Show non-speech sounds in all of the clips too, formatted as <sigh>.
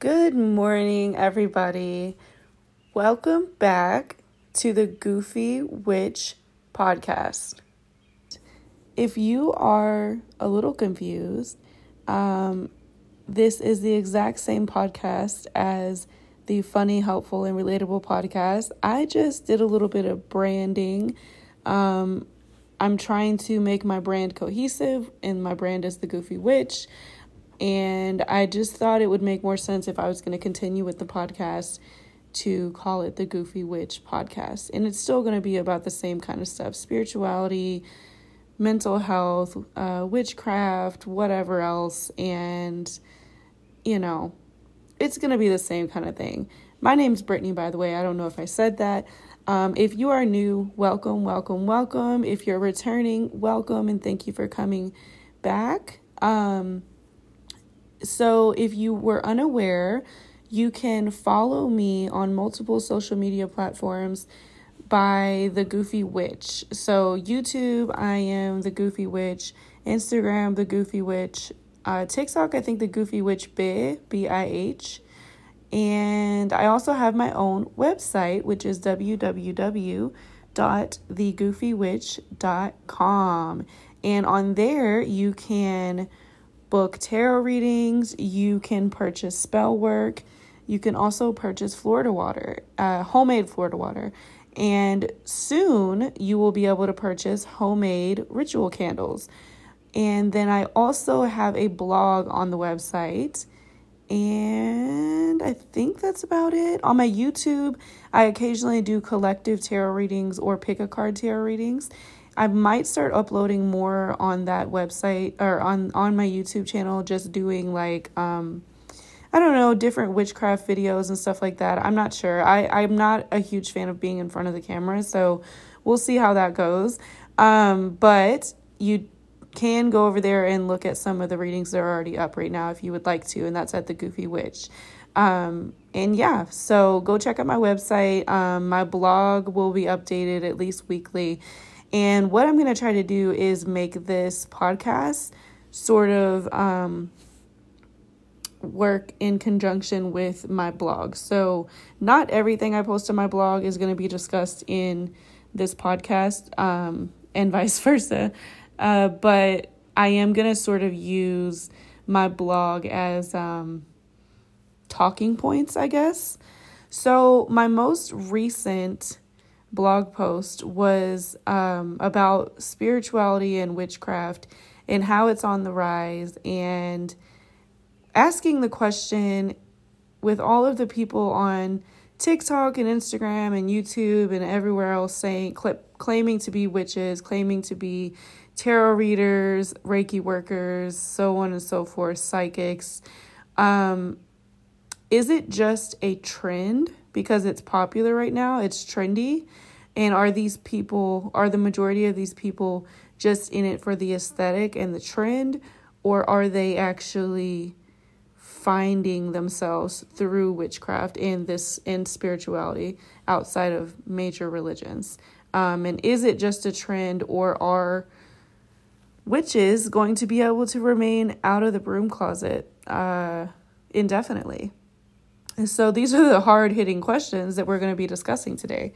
Good morning, everybody. Welcome back to the Goofy Witch podcast. If you are a little confused, um, this is the exact same podcast as the Funny, Helpful, and Relatable podcast. I just did a little bit of branding. Um, I'm trying to make my brand cohesive, and my brand is the Goofy Witch. And I just thought it would make more sense if I was going to continue with the podcast to call it the Goofy Witch podcast. And it's still going to be about the same kind of stuff spirituality, mental health, uh, witchcraft, whatever else. And, you know, it's going to be the same kind of thing. My name's Brittany, by the way. I don't know if I said that. Um, if you are new, welcome, welcome, welcome. If you're returning, welcome, and thank you for coming back. Um, so, if you were unaware, you can follow me on multiple social media platforms by the Goofy Witch. So, YouTube, I am the Goofy Witch. Instagram, the Goofy Witch. Uh, TikTok, I think the Goofy Witch Bih, B I H. And I also have my own website, which is www.thegoofywitch.com. And on there, you can book tarot readings, you can purchase spell work, you can also purchase Florida water, uh, homemade Florida water. And soon you will be able to purchase homemade ritual candles. And then I also have a blog on the website. And I think that's about it. On my YouTube, I occasionally do collective tarot readings or pick a card tarot readings. I might start uploading more on that website or on on my YouTube channel just doing like um I don't know, different witchcraft videos and stuff like that. I'm not sure. I I'm not a huge fan of being in front of the camera, so we'll see how that goes. Um but you can go over there and look at some of the readings that are already up right now if you would like to, and that's at the Goofy Witch. Um, and yeah, so go check out my website. Um, my blog will be updated at least weekly. And what I'm going to try to do is make this podcast sort of um, work in conjunction with my blog. So, not everything I post on my blog is going to be discussed in this podcast, um, and vice <laughs> versa. Uh, but I am going to sort of use my blog as um, talking points, I guess. So, my most recent blog post was um, about spirituality and witchcraft and how it's on the rise, and asking the question with all of the people on TikTok and Instagram and YouTube and everywhere else saying cl- claiming to be witches, claiming to be tarot readers, Reiki workers, so on and so forth, psychics. Um, is it just a trend because it's popular right now? It's trendy. And are these people, are the majority of these people just in it for the aesthetic and the trend? Or are they actually finding themselves through witchcraft and this and spirituality outside of major religions? Um, and is it just a trend or are witches going to be able to remain out of the broom closet uh, indefinitely? And so these are the hard hitting questions that we're going to be discussing today.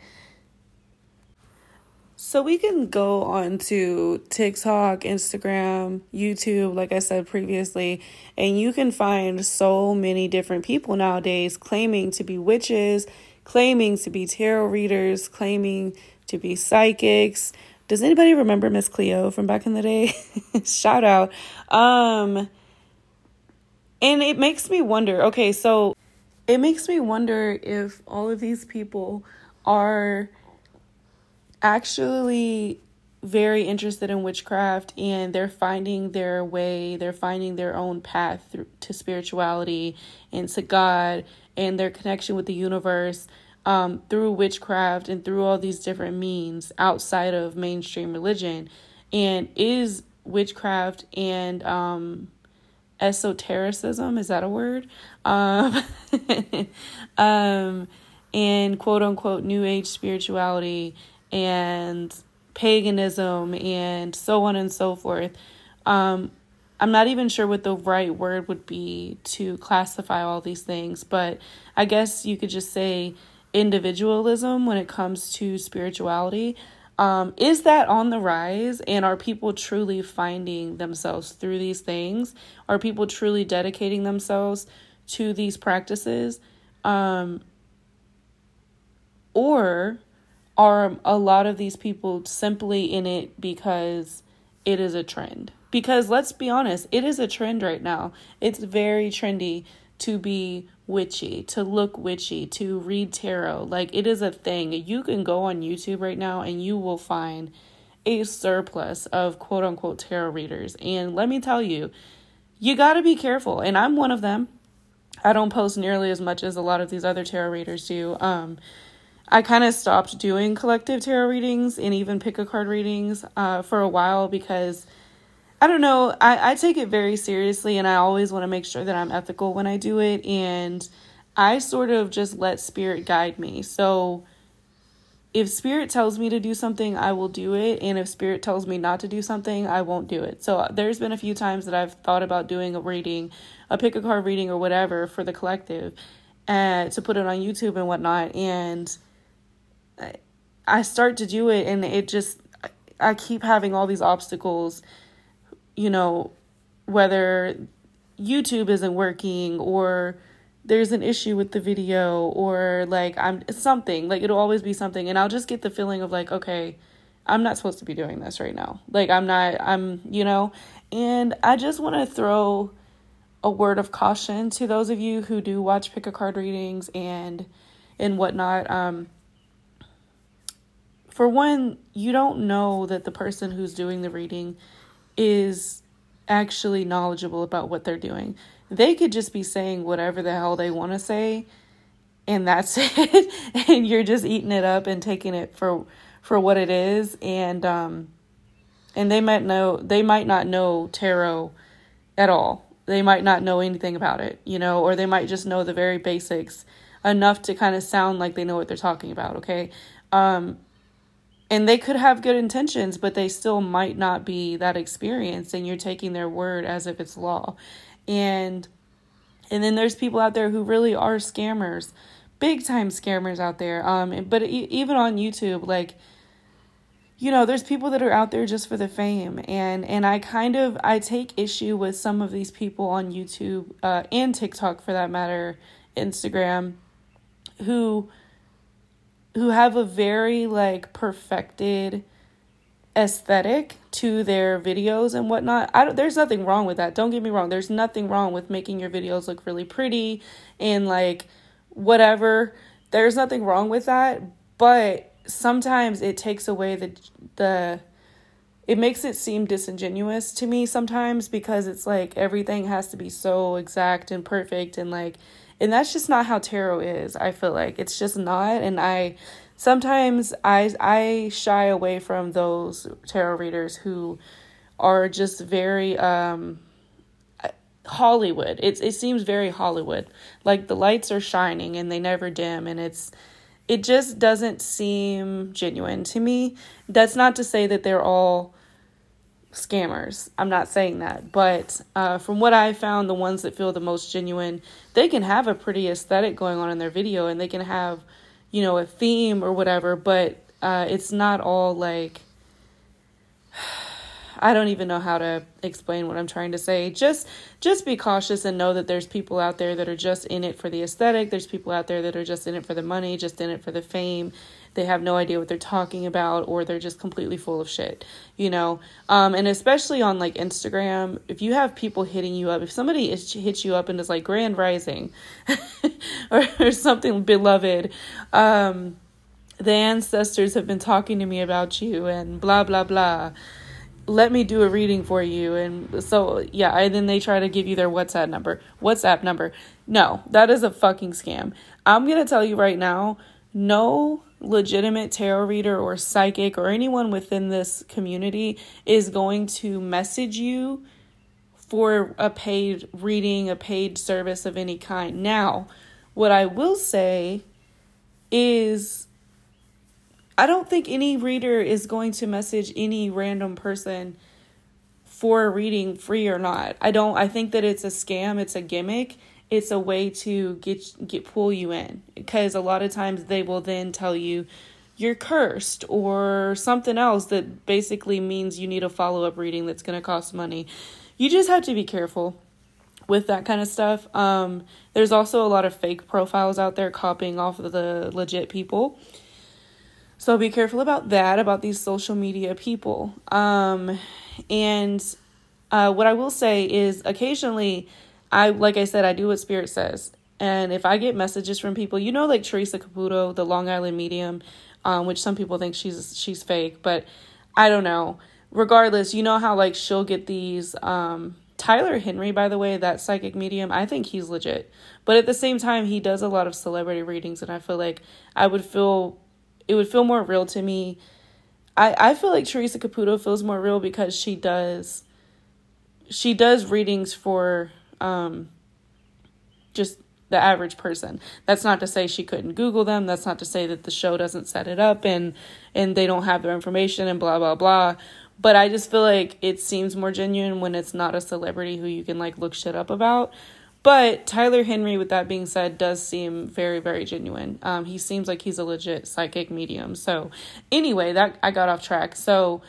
So we can go on to TikTok, Instagram, YouTube, like I said previously, and you can find so many different people nowadays claiming to be witches, claiming to be tarot readers, claiming to be psychics. Does anybody remember Miss Cleo from back in the day? <laughs> Shout out. Um and it makes me wonder. Okay, so it makes me wonder if all of these people are actually very interested in witchcraft and they're finding their way, they're finding their own path to spirituality and to God and their connection with the universe um, through witchcraft and through all these different means outside of mainstream religion. And is witchcraft and um, esotericism, is that a word? Um, <laughs> um, and quote unquote new age spirituality and paganism and so on and so forth. Um, I'm not even sure what the right word would be to classify all these things, but I guess you could just say individualism when it comes to spirituality. Um, is that on the rise? And are people truly finding themselves through these things? Are people truly dedicating themselves to these practices? Um, or are a lot of these people simply in it because it is a trend? Because let's be honest, it is a trend right now. It's very trendy to be witchy, to look witchy, to read tarot. Like it is a thing. You can go on YouTube right now and you will find a surplus of quote unquote tarot readers. And let me tell you, you got to be careful. And I'm one of them. I don't post nearly as much as a lot of these other tarot readers do. Um, I kind of stopped doing collective tarot readings and even pick a card readings uh, for a while because I don't know. I, I take it very seriously and I always want to make sure that I'm ethical when I do it. And I sort of just let spirit guide me. So if spirit tells me to do something, I will do it. And if spirit tells me not to do something, I won't do it. So there's been a few times that I've thought about doing a reading, a pick a card reading or whatever for the collective and to put it on YouTube and whatnot. And I start to do it and it just, I keep having all these obstacles you know, whether YouTube isn't working or there's an issue with the video or like I'm something, like it'll always be something and I'll just get the feeling of like, okay, I'm not supposed to be doing this right now. Like I'm not I'm, you know, and I just want to throw a word of caution to those of you who do watch pick a card readings and and whatnot. Um for one, you don't know that the person who's doing the reading is actually knowledgeable about what they're doing. They could just be saying whatever the hell they want to say and that's <laughs> it and you're just eating it up and taking it for for what it is and um and they might know they might not know tarot at all. They might not know anything about it, you know, or they might just know the very basics enough to kind of sound like they know what they're talking about, okay? Um and they could have good intentions but they still might not be that experienced and you're taking their word as if it's law. And and then there's people out there who really are scammers big time scammers out there. Um but even on youtube like you know there's people that are out there just for the fame. And and i kind of i take issue with some of these people on youtube uh, and tiktok for that matter instagram who who have a very like perfected aesthetic to their videos and whatnot. I don't, there's nothing wrong with that. Don't get me wrong. There's nothing wrong with making your videos look really pretty and like whatever. There's nothing wrong with that, but sometimes it takes away the the it makes it seem disingenuous to me sometimes because it's like everything has to be so exact and perfect and like and that's just not how tarot is i feel like. It's just not and i sometimes i i shy away from those tarot readers who are just very um hollywood. It's it seems very hollywood. Like the lights are shining and they never dim and it's it just doesn't seem genuine to me. That's not to say that they're all scammers. I'm not saying that, but uh, from what I found, the ones that feel the most genuine, they can have a pretty aesthetic going on in their video, and they can have, you know, a theme or whatever. But uh, it's not all like. <sighs> I don't even know how to explain what I'm trying to say. Just just be cautious and know that there's people out there that are just in it for the aesthetic. There's people out there that are just in it for the money, just in it for the fame they have no idea what they're talking about or they're just completely full of shit you know? Um, and especially on like instagram if you have people hitting you up if somebody is, hits you up and is like grand rising <laughs> or, or, something beloved um, the ancestors have been talking to me about you and blah blah blah. Let me do a reading for you. And so yeah and then they try to give you their whatsapp number. Whatsapp number. No that is a fucking scam. I'm gonna tell you right now no legitimate tarot reader or psychic or anyone within this community is going to message you for a paid reading, a paid service of any kind. Now, what I will say is I don't think any reader is going to message any random person for a reading free or not. I don't I think that it's a scam, it's a gimmick. It's a way to get get pull you in because a lot of times they will then tell you you're cursed or something else that basically means you need a follow-up reading that's going to cost money. You just have to be careful with that kind of stuff. Um, there's also a lot of fake profiles out there copying off of the legit people. So be careful about that, about these social media people. Um, and uh, what I will say is occasionally, I like I said, I do what Spirit says. And if I get messages from people, you know, like Teresa Caputo, the Long Island medium, um, which some people think she's she's fake, but I don't know. Regardless, you know how like she'll get these um, Tyler Henry, by the way, that psychic medium, I think he's legit. But at the same time, he does a lot of celebrity readings, and I feel like I would feel it would feel more real to me. I, I feel like Teresa Caputo feels more real because she does she does readings for um just the average person. That's not to say she couldn't Google them. That's not to say that the show doesn't set it up and and they don't have their information and blah blah blah. But I just feel like it seems more genuine when it's not a celebrity who you can like look shit up about. But Tyler Henry, with that being said, does seem very, very genuine. Um, he seems like he's a legit psychic medium. So, anyway, that I got off track. So,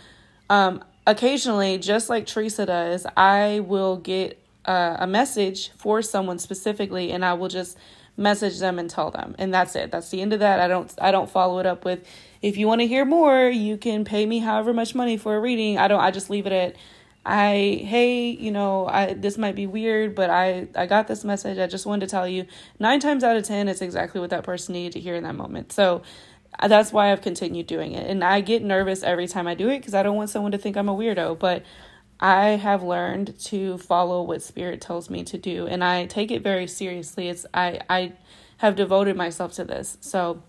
um, occasionally, just like Teresa does, I will get uh, a message for someone specifically, and I will just message them and tell them, and that's it. That's the end of that. I don't, I don't follow it up with. If you want to hear more, you can pay me however much money for a reading. I don't. I just leave it at I hey, you know, I this might be weird, but I I got this message. I just wanted to tell you. 9 times out of 10 it's exactly what that person needed to hear in that moment. So uh, that's why I've continued doing it. And I get nervous every time I do it cuz I don't want someone to think I'm a weirdo, but I have learned to follow what spirit tells me to do and I take it very seriously. It's I I have devoted myself to this. So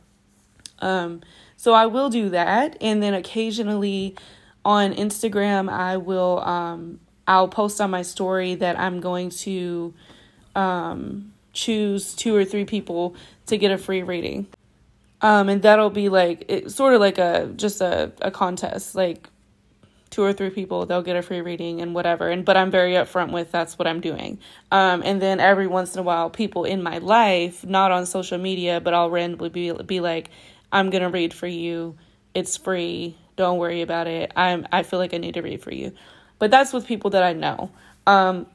um so I will do that and then occasionally on Instagram, I will um, I'll post on my story that I'm going to um, choose two or three people to get a free reading. Um, and that'll be like it's sort of like a just a, a contest, like two or three people they'll get a free reading and whatever and but i'm very upfront with that's what i'm doing um, and then every once in a while people in my life not on social media but i'll randomly be, be like i'm gonna read for you it's free don't worry about it. I'm I feel like I need to read for you. But that's with people that I know. Um,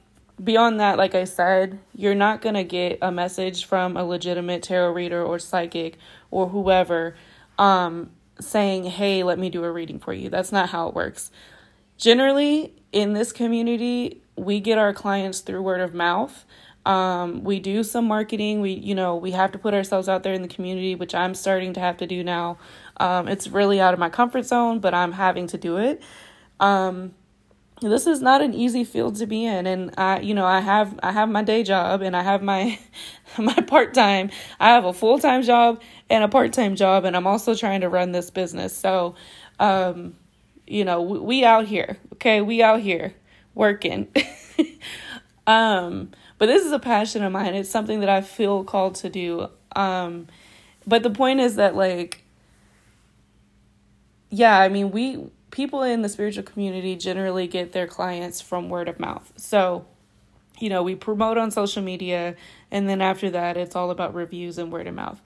beyond that, like I said, you're not to get a message from a legitimate tarot reader or psychic or whoever um, saying, hey, let me do a reading for you. That's not how it works. Generally, in this community, we get our clients through word of mouth. Um, we do some marketing. We, you know, we have to put ourselves out there in the community, which I'm starting to have to do now. Um, it's really out of my comfort zone, but I'm having to do it. Um, this is not an easy field to be in, and I, you know, I have I have my day job and I have my <laughs> my part time. I have a full time job and a part time job, and I'm also trying to run this business. So, um, you know, we, we out here, okay? We out here working. <laughs> um, but this is a passion of mine. It's something that I feel called to do. Um, but the point is that like yeah, I mean, we people in the spiritual community generally get their clients from word of mouth. So, you know, we promote on social media, and then after that, it's all about reviews and word of mouth.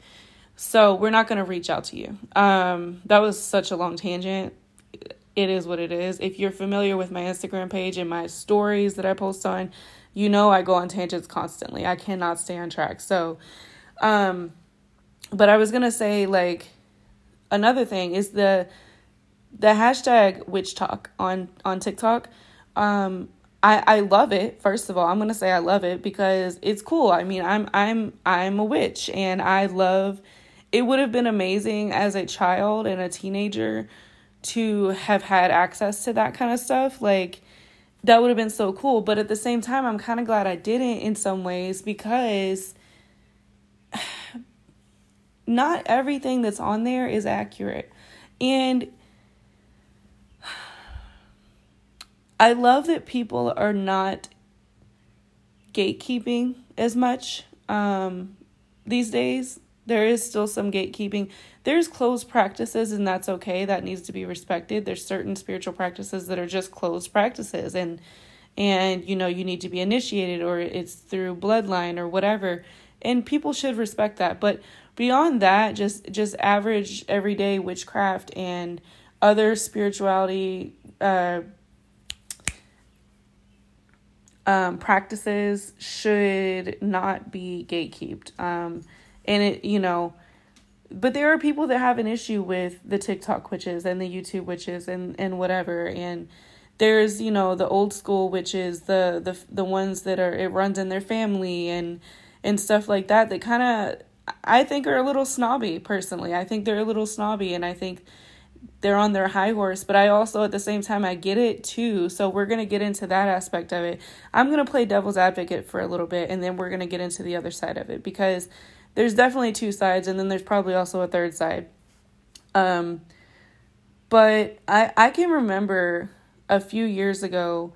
So, we're not going to reach out to you. Um, that was such a long tangent. It is what it is. If you're familiar with my Instagram page and my stories that I post on, you know I go on tangents constantly. I cannot stay on track. So, um, but I was going to say, like, another thing is the the hashtag witch talk on on TikTok. Um, I I love it. First of all, I'm gonna say I love it because it's cool. I mean, I'm I'm I'm a witch, and I love. It would have been amazing as a child and a teenager to have had access to that kind of stuff. Like that would have been so cool. But at the same time, I'm kind of glad I didn't in some ways because <sighs> not everything that's on there is accurate. And I love that people are not gatekeeping as much um, these days. there is still some gatekeeping. There's closed practices, and that's okay. That needs to be respected. There's certain spiritual practices that are just closed practices, and and you know you need to be initiated, or it's through bloodline or whatever, and people should respect that. But beyond that, just just average everyday witchcraft and other spirituality. Uh, um, practices should not be gatekept. Um, and it you know but there are people that have an issue with the TikTok witches and the YouTube witches and and whatever and there's you know the old school witches the the the ones that are it runs in their family and and stuff like that that kind of I think are a little snobby personally. I think they're a little snobby and I think they're on their high horse, but I also at the same time I get it too. So we're going to get into that aspect of it. I'm going to play devil's advocate for a little bit and then we're going to get into the other side of it because there's definitely two sides and then there's probably also a third side um but i i can remember a few years ago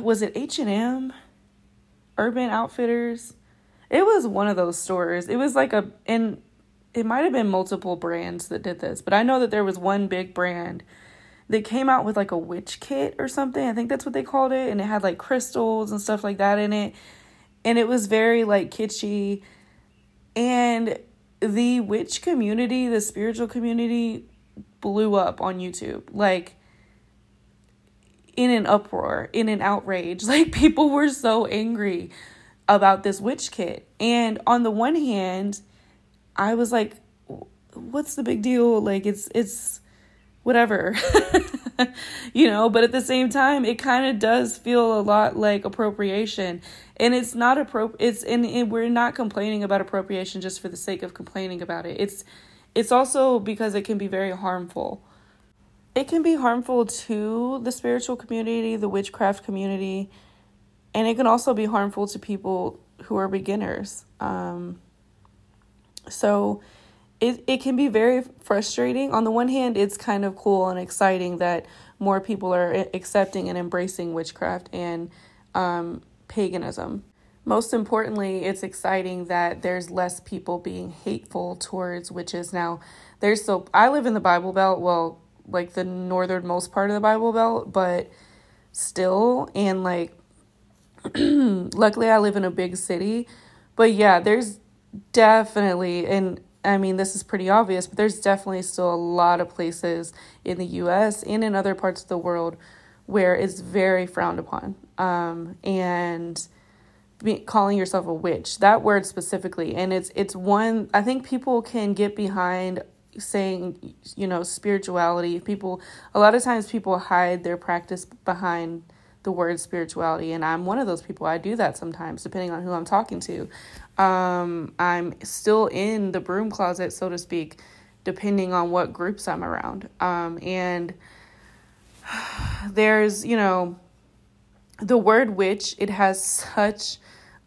was it h&m urban outfitters it was one of those stores it was like a and it might have been multiple brands that did this but i know that there was one big brand that came out with like a witch kit or something i think that's what they called it and it had like crystals and stuff like that in it and it was very like kitschy and the witch community, the spiritual community blew up on YouTube. Like in an uproar, in an outrage. <laughs> Like people were so angry about this witch kit. And on the one hand, I was like what's the big deal? Like it's it's whatever. <laughs> you know, but at the same time, it kind of does feel a lot like appropriation. And it's not appro it's and, and we're not complaining about appropriation just for the sake of complaining about it. It's it's also because it can be very harmful. It can be harmful to the spiritual community, the witchcraft community, and it can also be harmful to people who are beginners. Um, so it, it can be very frustrating. On the one hand, it's kind of cool and exciting that more people are accepting and embracing witchcraft and um, paganism. Most importantly, it's exciting that there's less people being hateful towards witches. Now, there's so I live in the Bible Belt, well, like the northernmost part of the Bible Belt, but still, and like, <clears throat> luckily, I live in a big city. But yeah, there's definitely, and I mean, this is pretty obvious, but there's definitely still a lot of places in the US and in other parts of the world where it's very frowned upon. Um, and be, calling yourself a witch, that word specifically, and it's it's one I think people can get behind saying, you know, spirituality. People a lot of times people hide their practice behind the word spirituality and i'm one of those people i do that sometimes depending on who i'm talking to. Um, i'm still in the broom closet so to speak depending on what groups i'm around. Um, and <sighs> there's you know the word witch it has such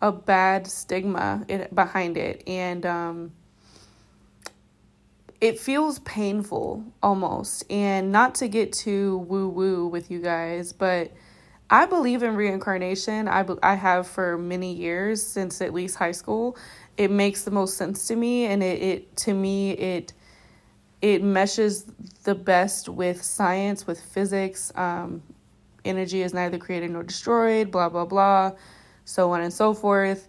a bad stigma it, behind it and um, it feels painful almost. And not to get too woo woo with you guys but I believe in reincarnation. I, be- I have for many years, since at least high school. It makes the most sense to me, and it, it to me, it it meshes the best with science, with physics. Um, energy is neither created nor destroyed, blah, blah, blah, so on and so forth.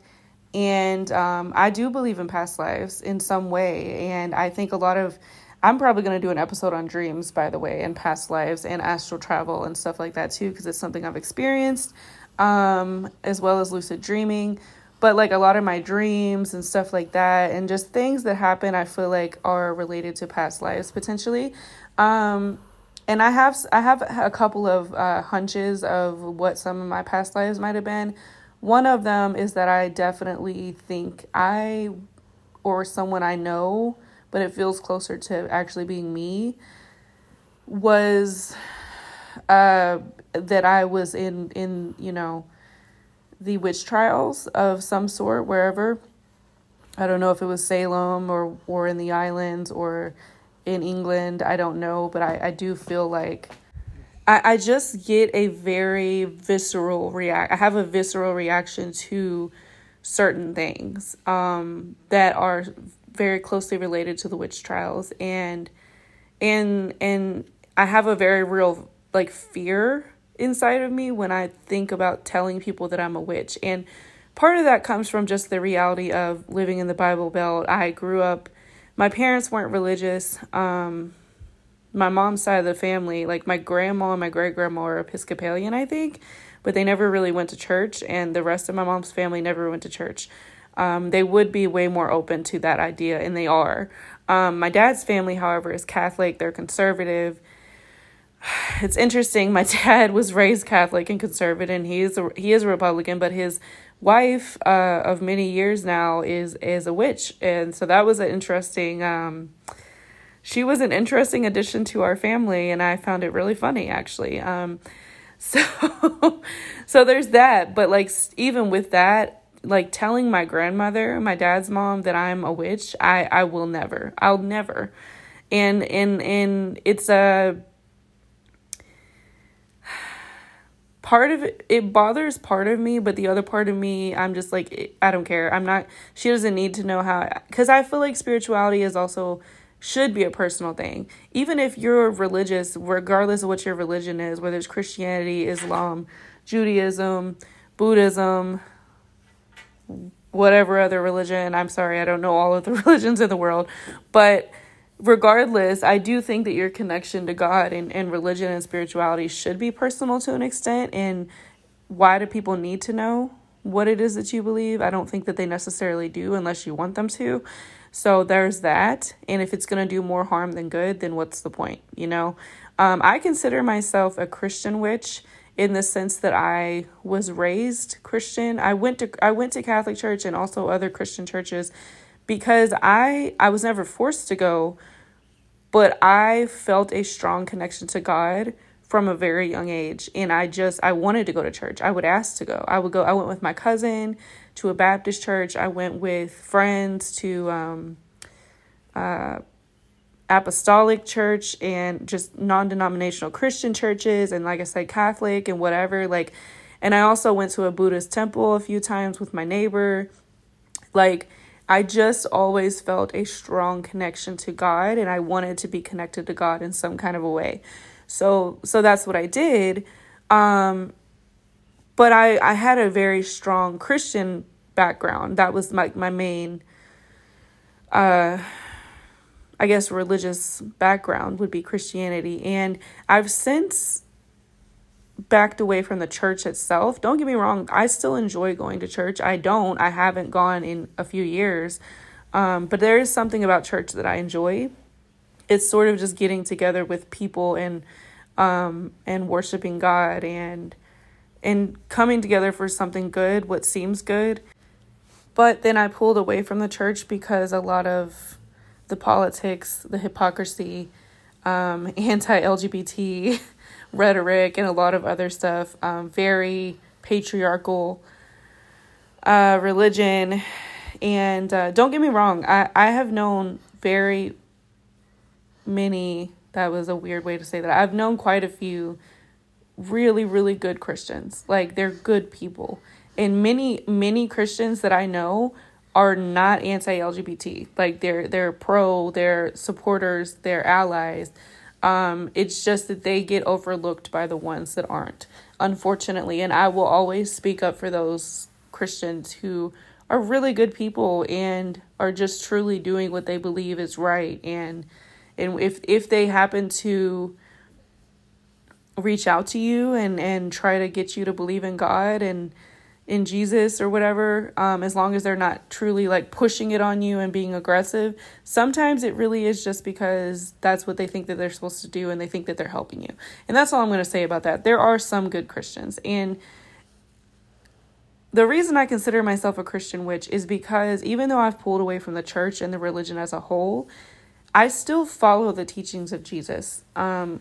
And um, I do believe in past lives in some way. And I think a lot of I'm probably going to do an episode on dreams, by the way, and past lives and astral travel and stuff like that too, because it's something I've experienced, um, as well as lucid dreaming. But like a lot of my dreams and stuff like that, and just things that happen, I feel like are related to past lives potentially. Um, and I have I have a couple of uh, hunches of what some of my past lives might have been. One of them is that I definitely think I or someone I know but it feels closer to actually being me was uh that I was in in you know the witch trials of some sort wherever. I don't know if it was Salem or or in the islands or in England I don't know but I I do feel like I I just get a very visceral react I have a visceral reaction to certain things um that are very closely related to the witch trials and and and I have a very real like fear inside of me when I think about telling people that I'm a witch. And part of that comes from just the reality of living in the Bible Belt. I grew up my parents weren't religious. Um my mom's side of the family, like my grandma and my great grandma are Episcopalian, I think, but they never really went to church, and the rest of my mom's family never went to church um, they would be way more open to that idea, and they are. Um, my dad's family, however, is Catholic, they're conservative. <sighs> It's interesting. My <laughs> dad was raised Catholic and conservative, and he is a, he is a Republican, but his wife uh, of many years now is is a witch, and so that was an interesting. Um, she was an interesting addition to our family, and I found it really funny actually. Um, <laughs> so so there's that, but like even with that, like telling my grandmother, my dad's mom that I'm a witch, I I will never. I'll never. And and and it's a <sighs> part of it it bothers part of me but the other part of me i'm just like i don't care i'm not she doesn't need to know how because i feel like spirituality is also should be a personal thing even if you're religious regardless of what your religion is whether it's christianity islam judaism buddhism whatever other religion. I'm sorry, I don't know all of the <laughs> religions in the world. But regardless, I do think that your connection to God and, and religion and spirituality should be personal to an extent. And why do people need to know what it is that you believe? I don't think that they necessarily do unless you want them to. So there's that. And if it's going to do more harm than good, then what's the point? You know, um, I consider myself a Christian witch in the sense that I was raised Christian. I went to I went to Catholic church and also other Christian churches because I I was never forced to go, but I felt a strong connection to God from a very young age and I just I wanted to go to church. I would ask to go. I would go I went with my cousin to a Baptist church. I went with friends to um uh apostolic church and just non-denominational christian churches and like i said catholic and whatever like and i also went to a buddhist temple a few times with my neighbor. Like i just always felt a strong connection to god and i wanted to be connected to god in some kind of a way. So so that's what i did. Um but i i had a very strong christian background. That was my my main uh I guess, religious background would be Christianity. And I've since backed away from the church itself. Don't get me wrong, I still enjoy going to church. I don't, I haven't gone in a few years. Um, but there is something about church that I enjoy. It's sort of just getting together with people and um, and worshiping God and and coming together for something good, what seems good. But then I pulled away from the church because a lot of the politics, the hypocrisy, um, <laughs> anti LGBT <laughs> rhetoric, and a lot of other stuff. Um, very patriarchal uh, religion. And uh, don't get me wrong, I, I have known very many, that was a weird way to say that. I've known quite a few really, really good Christians. Like, they're good people. And many, many Christians that I know are not anti-LGBT. Like they're they're pro, they're supporters, they're allies. Um, it's just that they get overlooked by the ones that aren't, unfortunately. And I will always speak up for those Christians who are really good people and are just truly doing what they believe is right. And and if if they happen to reach out to you and and try to get you to believe in God and in Jesus or whatever, um, as long as they're not truly like pushing it on you and being aggressive. Sometimes it really is just because that's what they think that they're supposed to do and they think that they're helping you. And that's all I'm going to say about that. There are some good Christians. And the reason I consider myself a Christian witch is because even though I've pulled away from the church and the religion as a whole, I still follow the teachings of Jesus, um,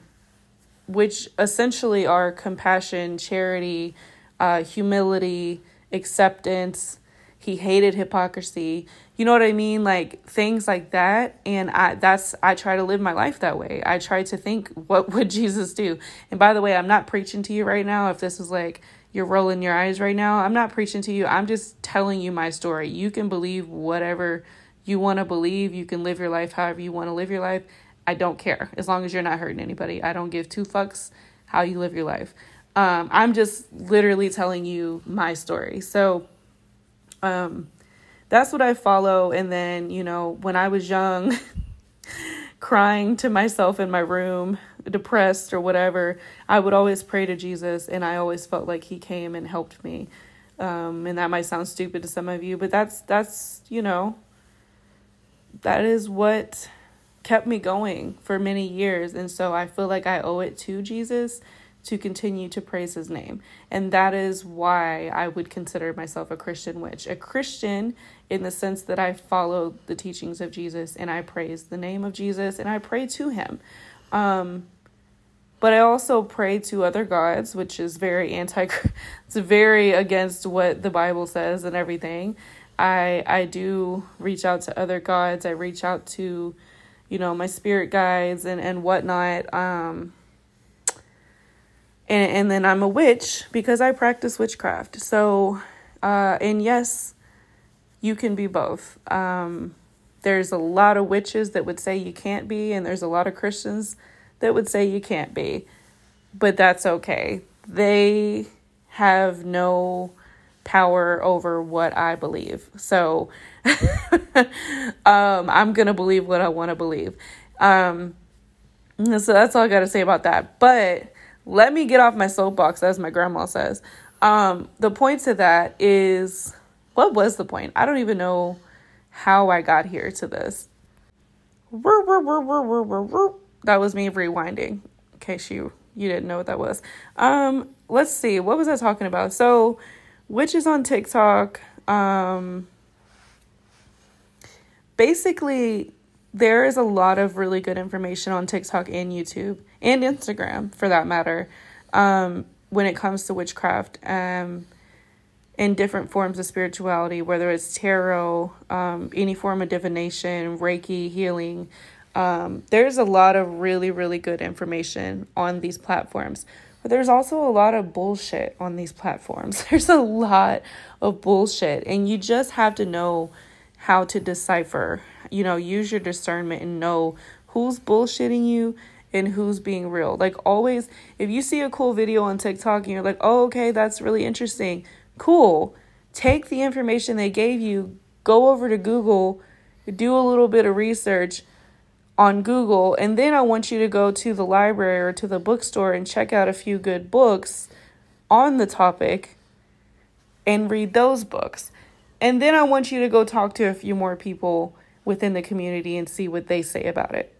which essentially are compassion, charity, uh, humility, acceptance. He hated hypocrisy. You know what I mean? Like things like that. And I that's I try to live my life that way. I try to think what would <laughs> Jesus do? And by the way, I'm not preaching to you right now. If this is like you're rolling your eyes right now, I'm not preaching to you. I'm just telling you my story. You can believe whatever You want to believe you can live your life however you want to live your life. I don't care as long as you're not hurting anybody. I don't give two fucks how you live your life. Um, I'm just literally telling you my story. So, um, that's what I follow. And then, you know, when I was young, <laughs> crying to myself in my room, depressed or whatever, I would always pray to Jesus, and I always felt like He came and helped me. Um, and that might sound stupid to some of you, but that's that's you know, that is what kept me going for many years, and so I feel like I owe it to Jesus to continue to praise his name. And that is why I would consider myself a Christian witch. A Christian in the sense that I follow the teachings of Jesus and I praise the name of Jesus and I pray to him. Um, but I also pray to other gods, which is very anti <laughs> it's very against what the Bible says and everything. I I do reach out to other gods. I reach out to, you know, my spirit guides and, and whatnot. Um and, and then I'm a witch because I practice witchcraft. So, uh, and yes, you can be both. Um, there's a lot of witches that would say you can't be, and there's a lot of Christians that would say you can't be, but that's okay. They have no power over what I believe. So <laughs> um, I'm going to believe what I want to believe. Um, so that's all I got to say about that. But let me get off my soapbox, as my grandma says. Um, the point to that is what was the point? I don't even know how I got here to this. That was me rewinding, in case you you didn't know what that was. Um, let's see, what was I talking about? So, witches on TikTok. Um, basically, there is a lot of really good information on TikTok and YouTube and Instagram, for that matter, um, when it comes to witchcraft. Um, in different forms of spirituality, whether it's tarot, um, any form of divination, Reiki, healing. Um, there's a lot of really, really good information on these platforms. But there's also a lot of bullshit on these platforms. <laughs> There's a lot of bullshit, and you just have to know how to decipher. You know, use your discernment and know who's bullshitting you and who's being real. Like, always, if you see a cool video on TikTok and you're like, oh, okay, that's really interesting Cool. Take the information they gave you, go over to Google, do a little bit of research on Google, and then I want you to go to the library or to the bookstore and check out a few good books on the topic and read those books. And then I want you to go talk to a few more people within the community and see what they say about it.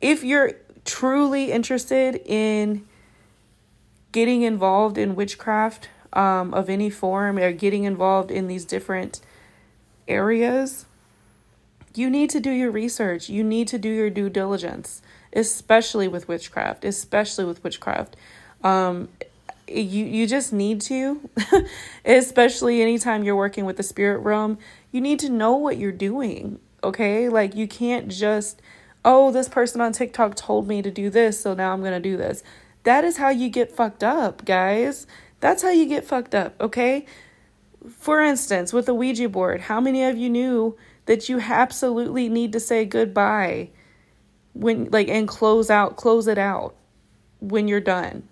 If you're truly interested in getting involved in witchcraft, um, of any form or getting involved in these different areas, you need to do your research. You need to do your due diligence, especially with witchcraft, especially with witchcraft. Um, you you just need to, <laughs> especially anytime you're working with the spirit realm, you need to know what you're doing. Okay, like you can't just, oh, this person on TikTok told me to do this, so now I'm gonna do this. That is how you get fucked up, guys. That's how you get fucked up, okay? For instance, with the Ouija board, how many of you knew that you absolutely need to say goodbye when like and close out, close it out when you're done?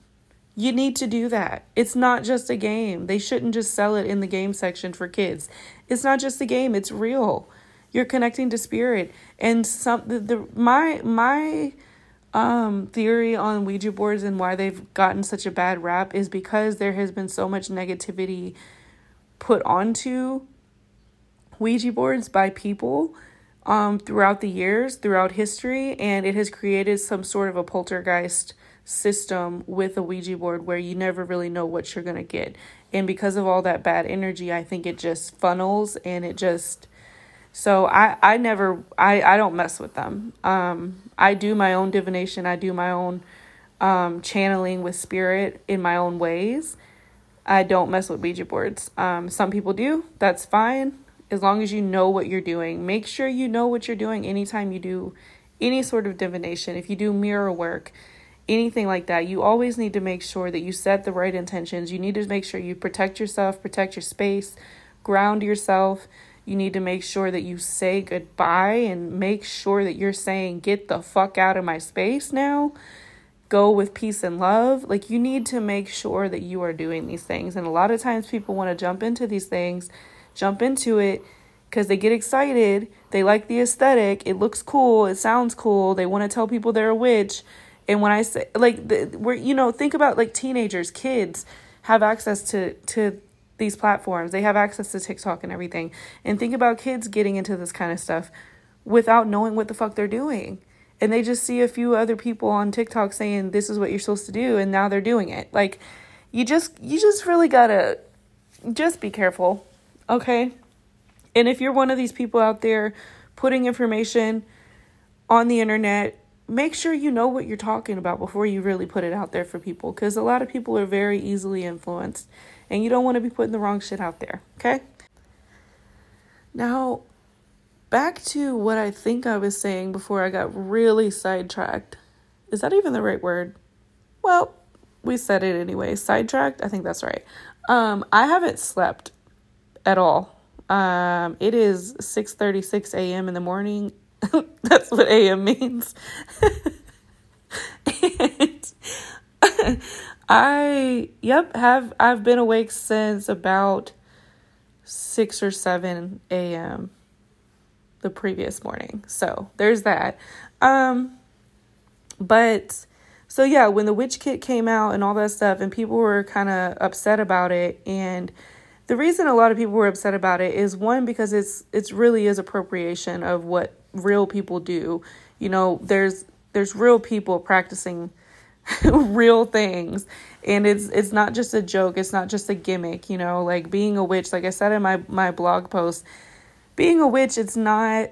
You need to do that. It's not just a game. They shouldn't just sell it in the game section for kids. It's not just a game, it's real. You're connecting to spirit and some the, the my my um, theory on Ouija boards and why they've gotten such a bad rap is because there has been so much negativity put onto Ouija boards by people um, throughout the years, throughout history, and it has created some sort of a poltergeist system with a Ouija board where you never really know what you're going to get. And because of all that bad energy, I think it just funnels and it just so I I never I I don't mess with them. Um I do my own divination. I do my own um channeling with spirit in my own ways. I don't mess with Ouija boards. Um some people do. That's fine as long as you know what you're doing. Make sure you know what you're doing anytime you do any sort of divination. If you do mirror work, anything like that, you always need to make sure that you set the right intentions. You need to make sure you protect yourself, protect your space, ground yourself You need to make sure that you say goodbye and make sure that you're saying, get the fuck out of my space now. Go with peace and love. Like, you need to make sure that you are doing these things. And a lot of times people want to jump into these things, jump into it because they get excited. They like the aesthetic. It looks cool. It sounds cool. They want to tell people they're a witch. And when I say, like, the, we're, you know, think about like teenagers, kids have access to, to, these platforms. They have access to TikTok and everything. And think about kids getting into this kind of stuff without knowing what the fuck they're doing. And they just see a few other people on TikTok saying this is what you're supposed to do and now they're doing it. Like you just you just really got to just be careful. Okay? And if you're one of these people out there putting information on the internet, make sure you know what you're talking about before you really put it out there for people cuz a lot of people are very easily influenced and you don't want to be putting the wrong shit out there, okay? Now, back to what I think I was saying before I got really sidetracked. Is that even the right word? Well, we said it anyway. Sidetracked? I think that's right. Um, I haven't slept at all. Um, it is 6:36 a.m. in the morning. <laughs> that's what a.m. means. <laughs> and I yep have I've been awake since about six or seven a.m. the previous morning. So there's that. Um, but so yeah, when the witch kit came out and all that stuff, and people were kind of upset about it, and the reason a lot of people were upset about it is one because it's it's really is appropriation of what real people do. You know, there's there's real people practicing <laughs> real things. And it's it's not just a joke. It's not just a gimmick you know like being a witch like i said in my my blog post being a witch it's not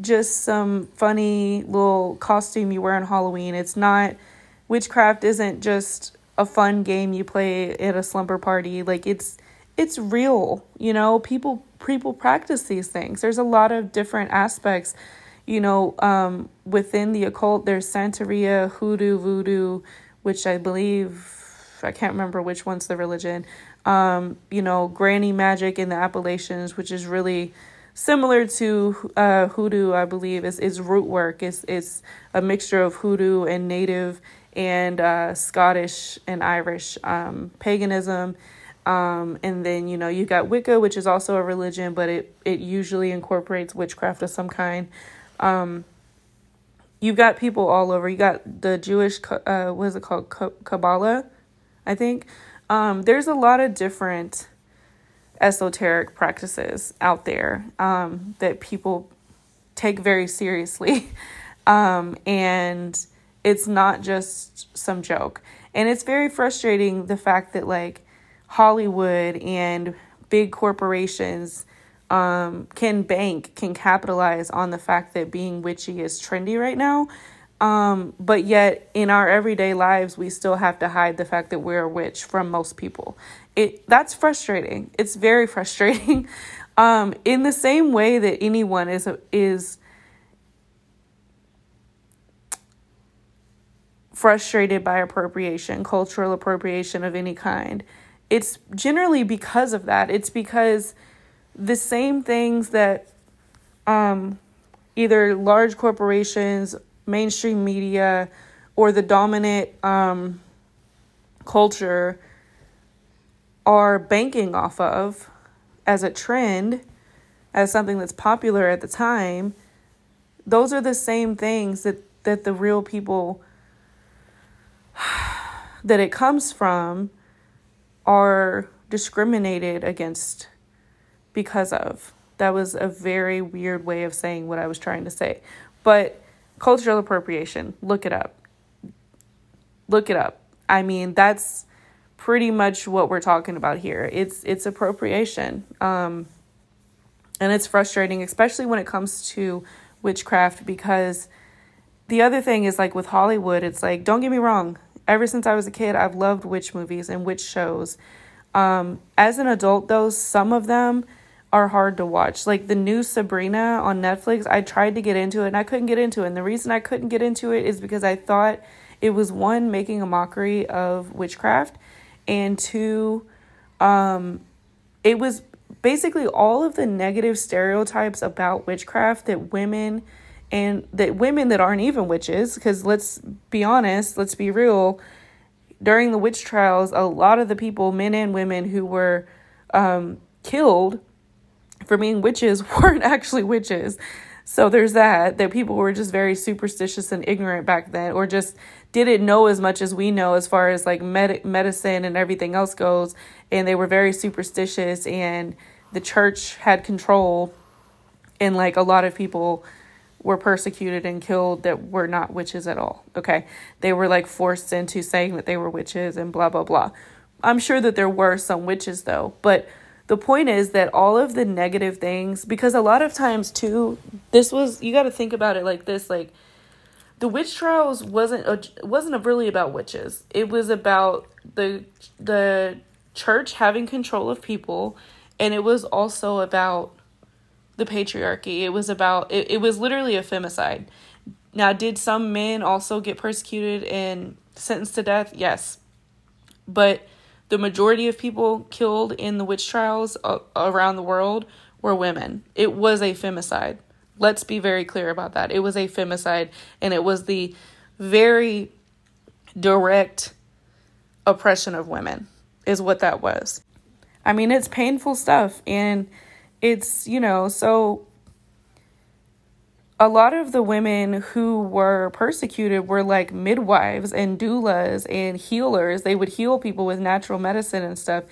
just some funny little costume you wear on halloween. It's not witchcraft isn't just a fun game you play at a slumber party. Like it's it's real you know? People people practice these things there's a lot of different aspects you know, um, within the occult, there's Santeria, Hoodoo, Voodoo, which I believe, I can't remember which one's the religion. Um, you know, Granny Magic in the Appalachians, which is really similar to uh, Hoodoo, I believe, is, is root work. It's, it's a mixture of Hoodoo and Native and uh, Scottish and Irish um, paganism. Um, and then, you know, you got Wicca, which is also a religion, but it, it usually incorporates witchcraft of some kind. Um, you've got people all over. You got the Jewish, uh, what is it called? Kabbalah, I think. Um, there's a lot of different esoteric practices out there um, that people take very seriously. <laughs> um, and it's not just some joke. And it's very frustrating the fact that, like, Hollywood and big corporations um, can bank, can capitalize on the fact that being witchy is trendy right now. Um, but yet in our everyday lives, we still have to hide the fact that we're a witch from most people. It that's frustrating. It's very <laughs> frustrating. um, in the same way that anyone is is frustrated by appropriation, cultural appropriation of any kind. It's generally because of that. It's because the same things that um, either large corporations, mainstream media, or the dominant um, culture are banking off of as a trend, as something that's popular at the time, those are the same things that, that the real people <sighs> that it comes from are discriminated against because of. That was a very weird way of saying what I was trying to say. But cultural appropriation, look it up. Look it up. I mean, that's pretty much what we're talking about here. It's it's appropriation. Um and it's frustrating especially when it comes to witchcraft because the other thing is like with Hollywood, it's like don't get me wrong, ever since I was a kid, I've loved witch movies and witch shows. Um, as an adult, though, some of them are hard to watch. Like the new Sabrina on Netflix, I tried to get into it and I couldn't get into it. And the reason I couldn't get into it is because I thought it was one making a mockery of witchcraft and two um it was basically all of the negative stereotypes about witchcraft that women and that women that aren't even witches because let's be honest let's be real during the witch trials a lot of the people men and women who were um, killed for being witches <laughs> weren't actually witches. So there's that that people were just very superstitious and ignorant back then or just didn't know as much as we know as far as like med- medicine and everything else goes and they were very superstitious and the church had control and like a lot of people were persecuted and killed that were not witches at all okay they were like forced into saying that they were witches and blah blah blah i'm sure that there were some witches though but the point is that all of the negative things because a lot of times too this was you got to think about it like this like the witch trials wasn't a, wasn't really about witches. It was about the the church having control of people, and it was also about the patriarchy. It was about it, it was literally a femicide. Now, did some men also get persecuted and sentenced to death? Yes. But the majority of people killed in the witch trials uh, around the world were women. It was a femicide. Let's be very clear about that. It was a femicide and it was the very direct oppression of women, is what that was. I mean, it's painful stuff and it's, you know, so a lot of the women who were persecuted were like midwives and doulas and healers. They would heal people with natural medicine and stuff.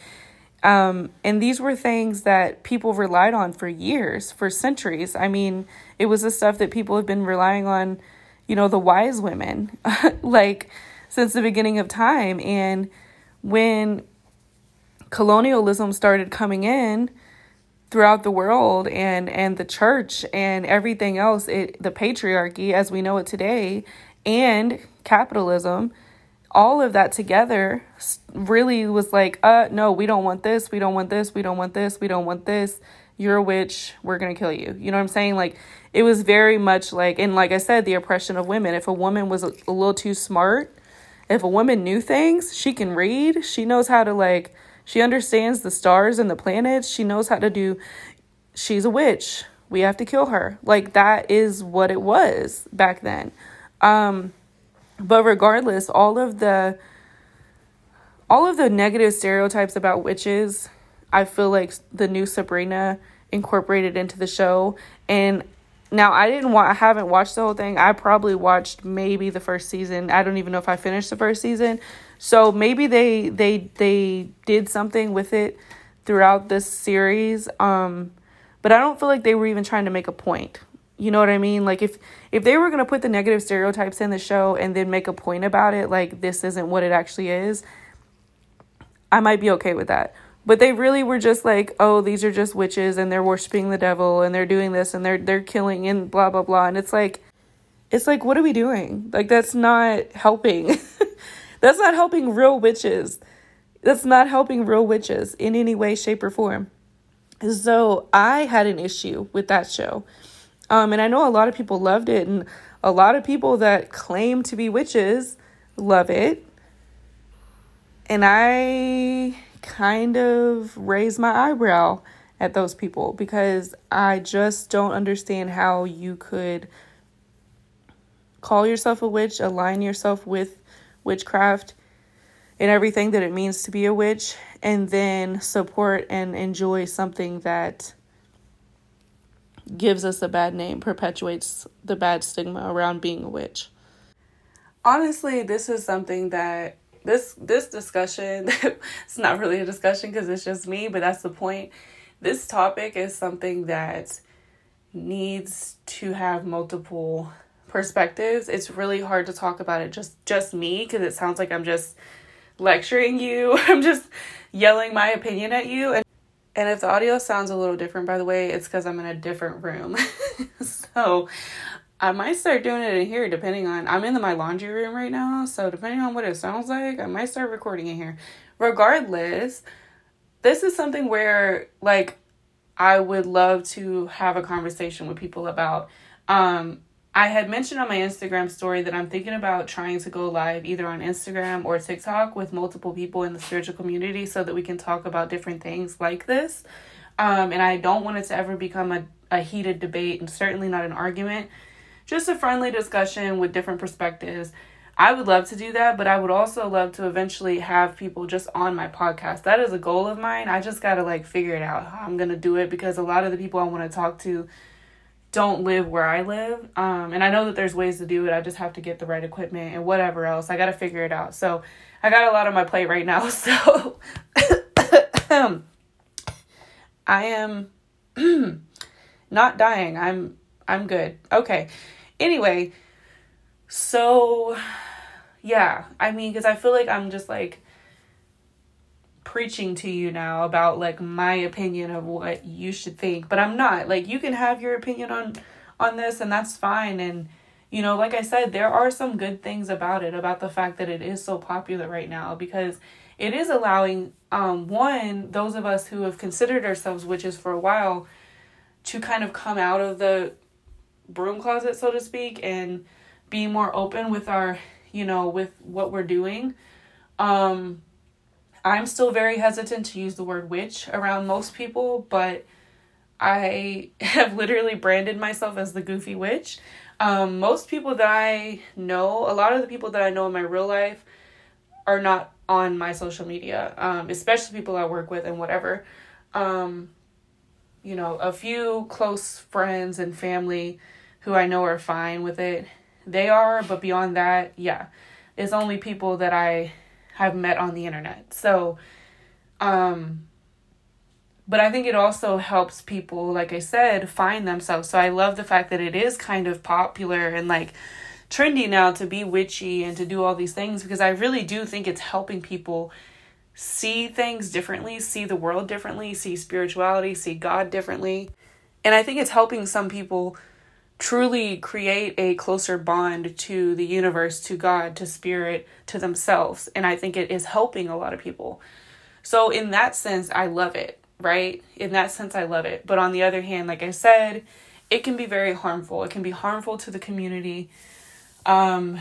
Um, and these were things that people relied on for years, for centuries. I mean, it was the stuff that people have been relying on, you know, the wise women, <laughs> like since the beginning of time. And when colonialism started coming in throughout the world and and the church and everything else it the patriarchy as we know it today and capitalism all of that together really was like, uh, no, we don't want this, we don't want this, we don't want this, we don't want this. You're a witch, we're gonna kill you. You know what I'm saying? Like, it was very much like, and like I said, the oppression of women. If a woman was a, a little too smart, if a woman knew things, she can read, she knows how to, like, she understands the stars and the planets, she knows how to do, she's a witch. We have to kill her. Like, that is what it was back then. Um, but regardless, all of the all of the negative stereotypes about witches, I feel like the new Sabrina incorporated into the show. And now I didn't want I haven't watched the whole thing. I probably watched maybe the first season. I don't even know if I finished the first season. So maybe they they they did something with it throughout this series. Um but I don't feel like they were even trying to make a point. You know what I mean? Like if if they were going to put the negative stereotypes in the show and then make a point about it like this isn't what it actually is, I might be okay with that. But they really were just like, "Oh, these are just witches and they're worshiping the devil and they're doing this and they're they're killing and blah blah blah." And it's like it's like what are we doing? Like that's not helping. <laughs> that's not helping real witches. That's not helping real witches in any way shape or form. So, I had an issue with that show um, and I know a lot of people loved it, and a lot of people that claim to be witches love it. And I kind of raise my eyebrow at those people because I just don't understand how you could call yourself a witch, align yourself with witchcraft and everything that it means to be a witch, and then support and enjoy something that gives us a bad name, perpetuates the bad stigma around being a witch. Honestly, this is something that this this discussion <laughs> it's not really a discussion because it's just me, but that's the point. This topic is something that needs to have multiple perspectives. It's really hard to talk about it just just me because it sounds like I'm just lecturing you. <laughs> I'm just yelling my opinion at you and and if the audio sounds a little different, by the way, it's because I'm in a different room. <laughs> so I might start doing it in here depending on. I'm in the, my laundry room right now. So depending on what it sounds like, I might start recording in here. Regardless, this is something where, like, I would love to have a conversation with people about. Um, I had mentioned on my Instagram story that I'm thinking about trying to go live either on Instagram or TikTok with multiple people in the spiritual community so that we can talk about different things like this. Um, and I don't want it to ever become a, a heated debate and certainly not an argument. Just a friendly discussion with different perspectives. I would love to do that, but I would also love to eventually have people just on my podcast. That is a goal of mine. I just got to like figure it out how I'm going to do it because a lot of the people I want to talk to don't live where I live. Um, and I know that there's ways to do it. I just have to get the right equipment and whatever else. I got to figure it out. So I got a lot on my plate right now. <laughs> So <coughs> I am <coughs> not dying. I'm I'm good. Okay. Anyway, so yeah, I mean cuz I feel like I'm just like preaching to you now about like my opinion of what you should think, but I'm not. Like you can have your opinion on on this and that's fine. And you know, like I said, there are some good things about it, about the fact that it is so popular right now because it is allowing um one those of us who have considered ourselves witches for a while to kind of come out of the broom closet so to speak and be more open with our you know with what we're doing. Um i'm still very hesitant to use the word witch around most people but i <laughs> have literally branded myself as the goofy witch um most people that i know a lot of the people that i know in my real life are not on my social media, um, especially people I work with and whatever. Um, you know, a few close friends and family who I know are fine with it. They are, but beyond that, yeah, it's only people that I have met on the internet. So, um, but I think it also helps people, like I said, find themselves. So I love the fact that it is kind of popular and like trendy now to be witchy and to do all these things because I really do think it's helping people see things differently, see the world differently, see spirituality, see God differently. And I think it's helping some people truly create a closer bond to the universe, to God, to spirit, to themselves. And I think it is helping a lot of people. So, in that sense, I love it, right? In that sense, I love it. But on the other hand, like I said, it can be very harmful. It can be harmful to the community um,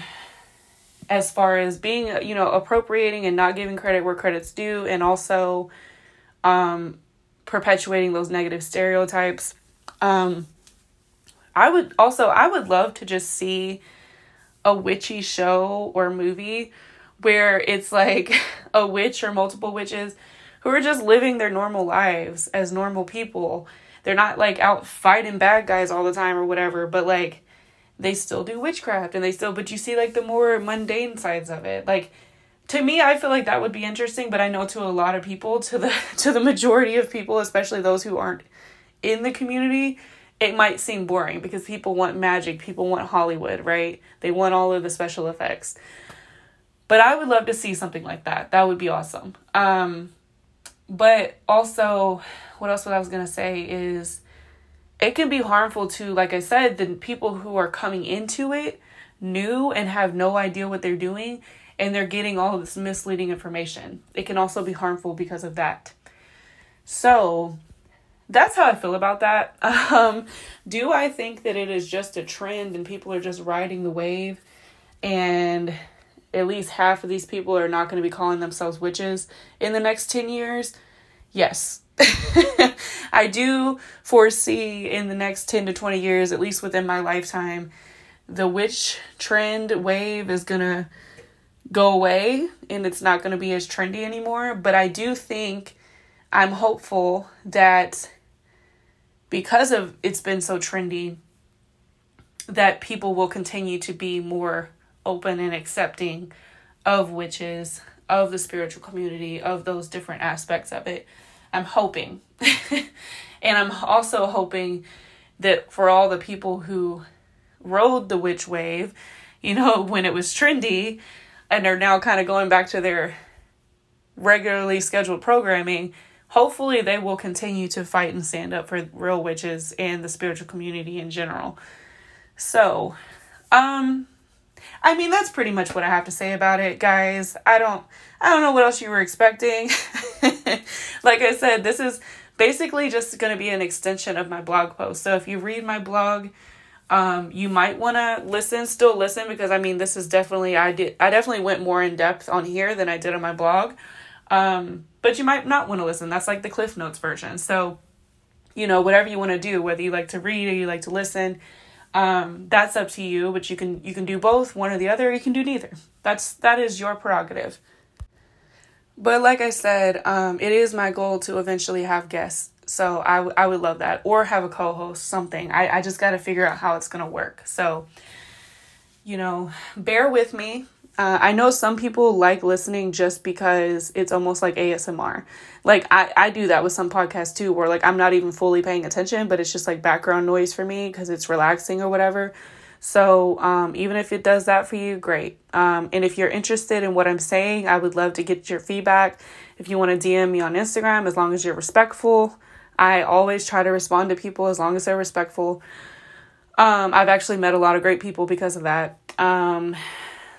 as far as being, you know, appropriating and not giving credit where credit's due, and also um, perpetuating those negative stereotypes. Um, I would also, I would love to just see a witchy show or movie where it's like <laughs> a witch or multiple witches who are just living their normal lives as normal people. They're not like out fighting bad guys all the time or whatever, but like they still do witchcraft and they still but you see like the more mundane sides of it like to me i feel like that would be interesting but i know to a lot of people to the <laughs> to the majority of people especially those who aren't in the community it might seem boring because people want magic people want hollywood right they want all of the special effects but i would love to see something like that that would be awesome um but also what else what i was to say is it can be harmful to, like I said, the people who are coming into it new and have no idea what they're doing and they're getting all this misleading information. It can also be harmful because of that. So, that's how I feel about that. <laughs> Um, do I think that it is just a trend and people are just riding the wave and at least half of these people are not going to be calling themselves witches in the next 10 years? Yes. <laughs> I do foresee in the next 10 to 20 years, at least within my lifetime, the witch trend wave is going to go away and it's not going to be as trendy anymore. But I do think I'm hopeful that because of it's been so trendy, that people will continue to be more open and accepting of witches, of the spiritual community, of those different aspects of it. I'm hoping. <laughs> and I'm also hoping that for all the people who rode the witch wave, you know, <laughs> when it was trendy and are now kind of going back to their regularly scheduled programming, hopefully they will continue to fight and stand up for real witches and the spiritual community in general. So, um I mean that's pretty much what I have to say about it, guys. I don't I don't know what else you were expecting. <laughs> like I said, this is basically just going to be an extension of my blog post. So if you read my blog, um, you might want to listen, still listen, because I mean, this is definitely, I did, I definitely went more in depth on here than I did on my blog. Um, but you might not want to listen. That's like the Cliff Notes version. So you know, whatever you want to do, whether you like to read or you like to listen. Um, that's up to you, but you can you can do both, one or the other. You can do neither. That's that is your prerogative. But like I said, um, it is my goal to eventually have guests. So I, w- I would love that. Or have a co host, something. I, I just got to figure out how it's going to work. So, you know, bear with me. Uh, I know some people like listening just because it's almost like ASMR. Like, I, I do that with some podcasts too, where like I'm not even fully paying attention, but it's just like background noise for me because it's relaxing or whatever. So, um, even if it does that for you, great. Um, and if you're interested in what I'm saying, I would love to get your feedback. If you want to DM me on Instagram, as long as you're respectful, I always try to respond to people as long as they're respectful. Um, I've actually met a lot of great people because of that. Um,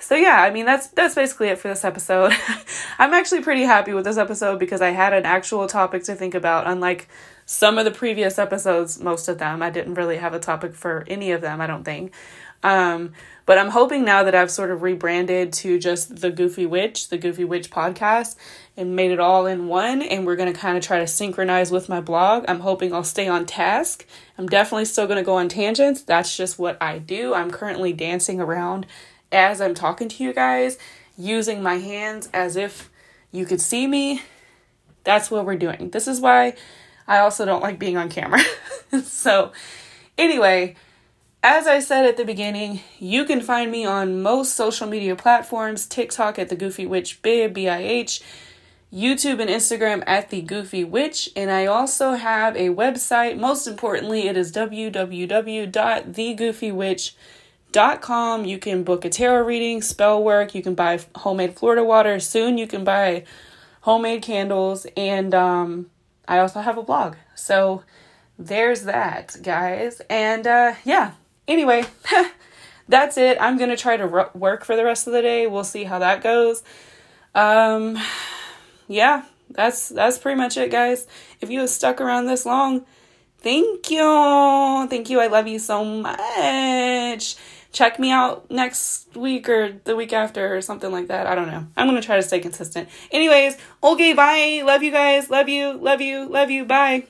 so yeah, I mean that's that's basically it for this episode. <laughs> I'm actually pretty happy with this episode because I had an actual topic to think about, unlike some of the previous episodes, most of them. I didn't really have a topic for any of them, I don't think. Um, but I'm hoping now that I've sort of rebranded to just the Goofy Witch, the Goofy Witch podcast, and made it all in one. And we're going to kind of try to synchronize with my blog. I'm hoping I'll stay on task. I'm definitely still going to go on tangents. That's just what I do. I'm currently dancing around as I'm talking to you guys, using my hands as if you could see me. That's what we're doing. This is why I also don't like being on camera. <laughs> so, anyway, as I said at the beginning, you can find me on most social media platforms TikTok at the Goofy Witch Bib, B I H, YouTube and Instagram at the Goofy Witch, and I also have a website. Most importantly, it is www.thegoofywitch.com. You can book a tarot reading, spell work, you can buy homemade Florida water. Soon you can buy homemade candles, and um, I also have a blog. So there's that, guys. And uh, yeah, anyway, <laughs> that's it. I'm going to try to work for the rest of the day. We'll see how that goes. Um, <sighs> yeah, that's that's pretty much it, guys. If you have stuck around this long, thank you. Thank you. I love you so much. Check me out next week or the week after or something like that. I don't know. I'm going to try to stay consistent. Anyways, okay, bye. Love you guys. Love you. Love you. Love you. Bye.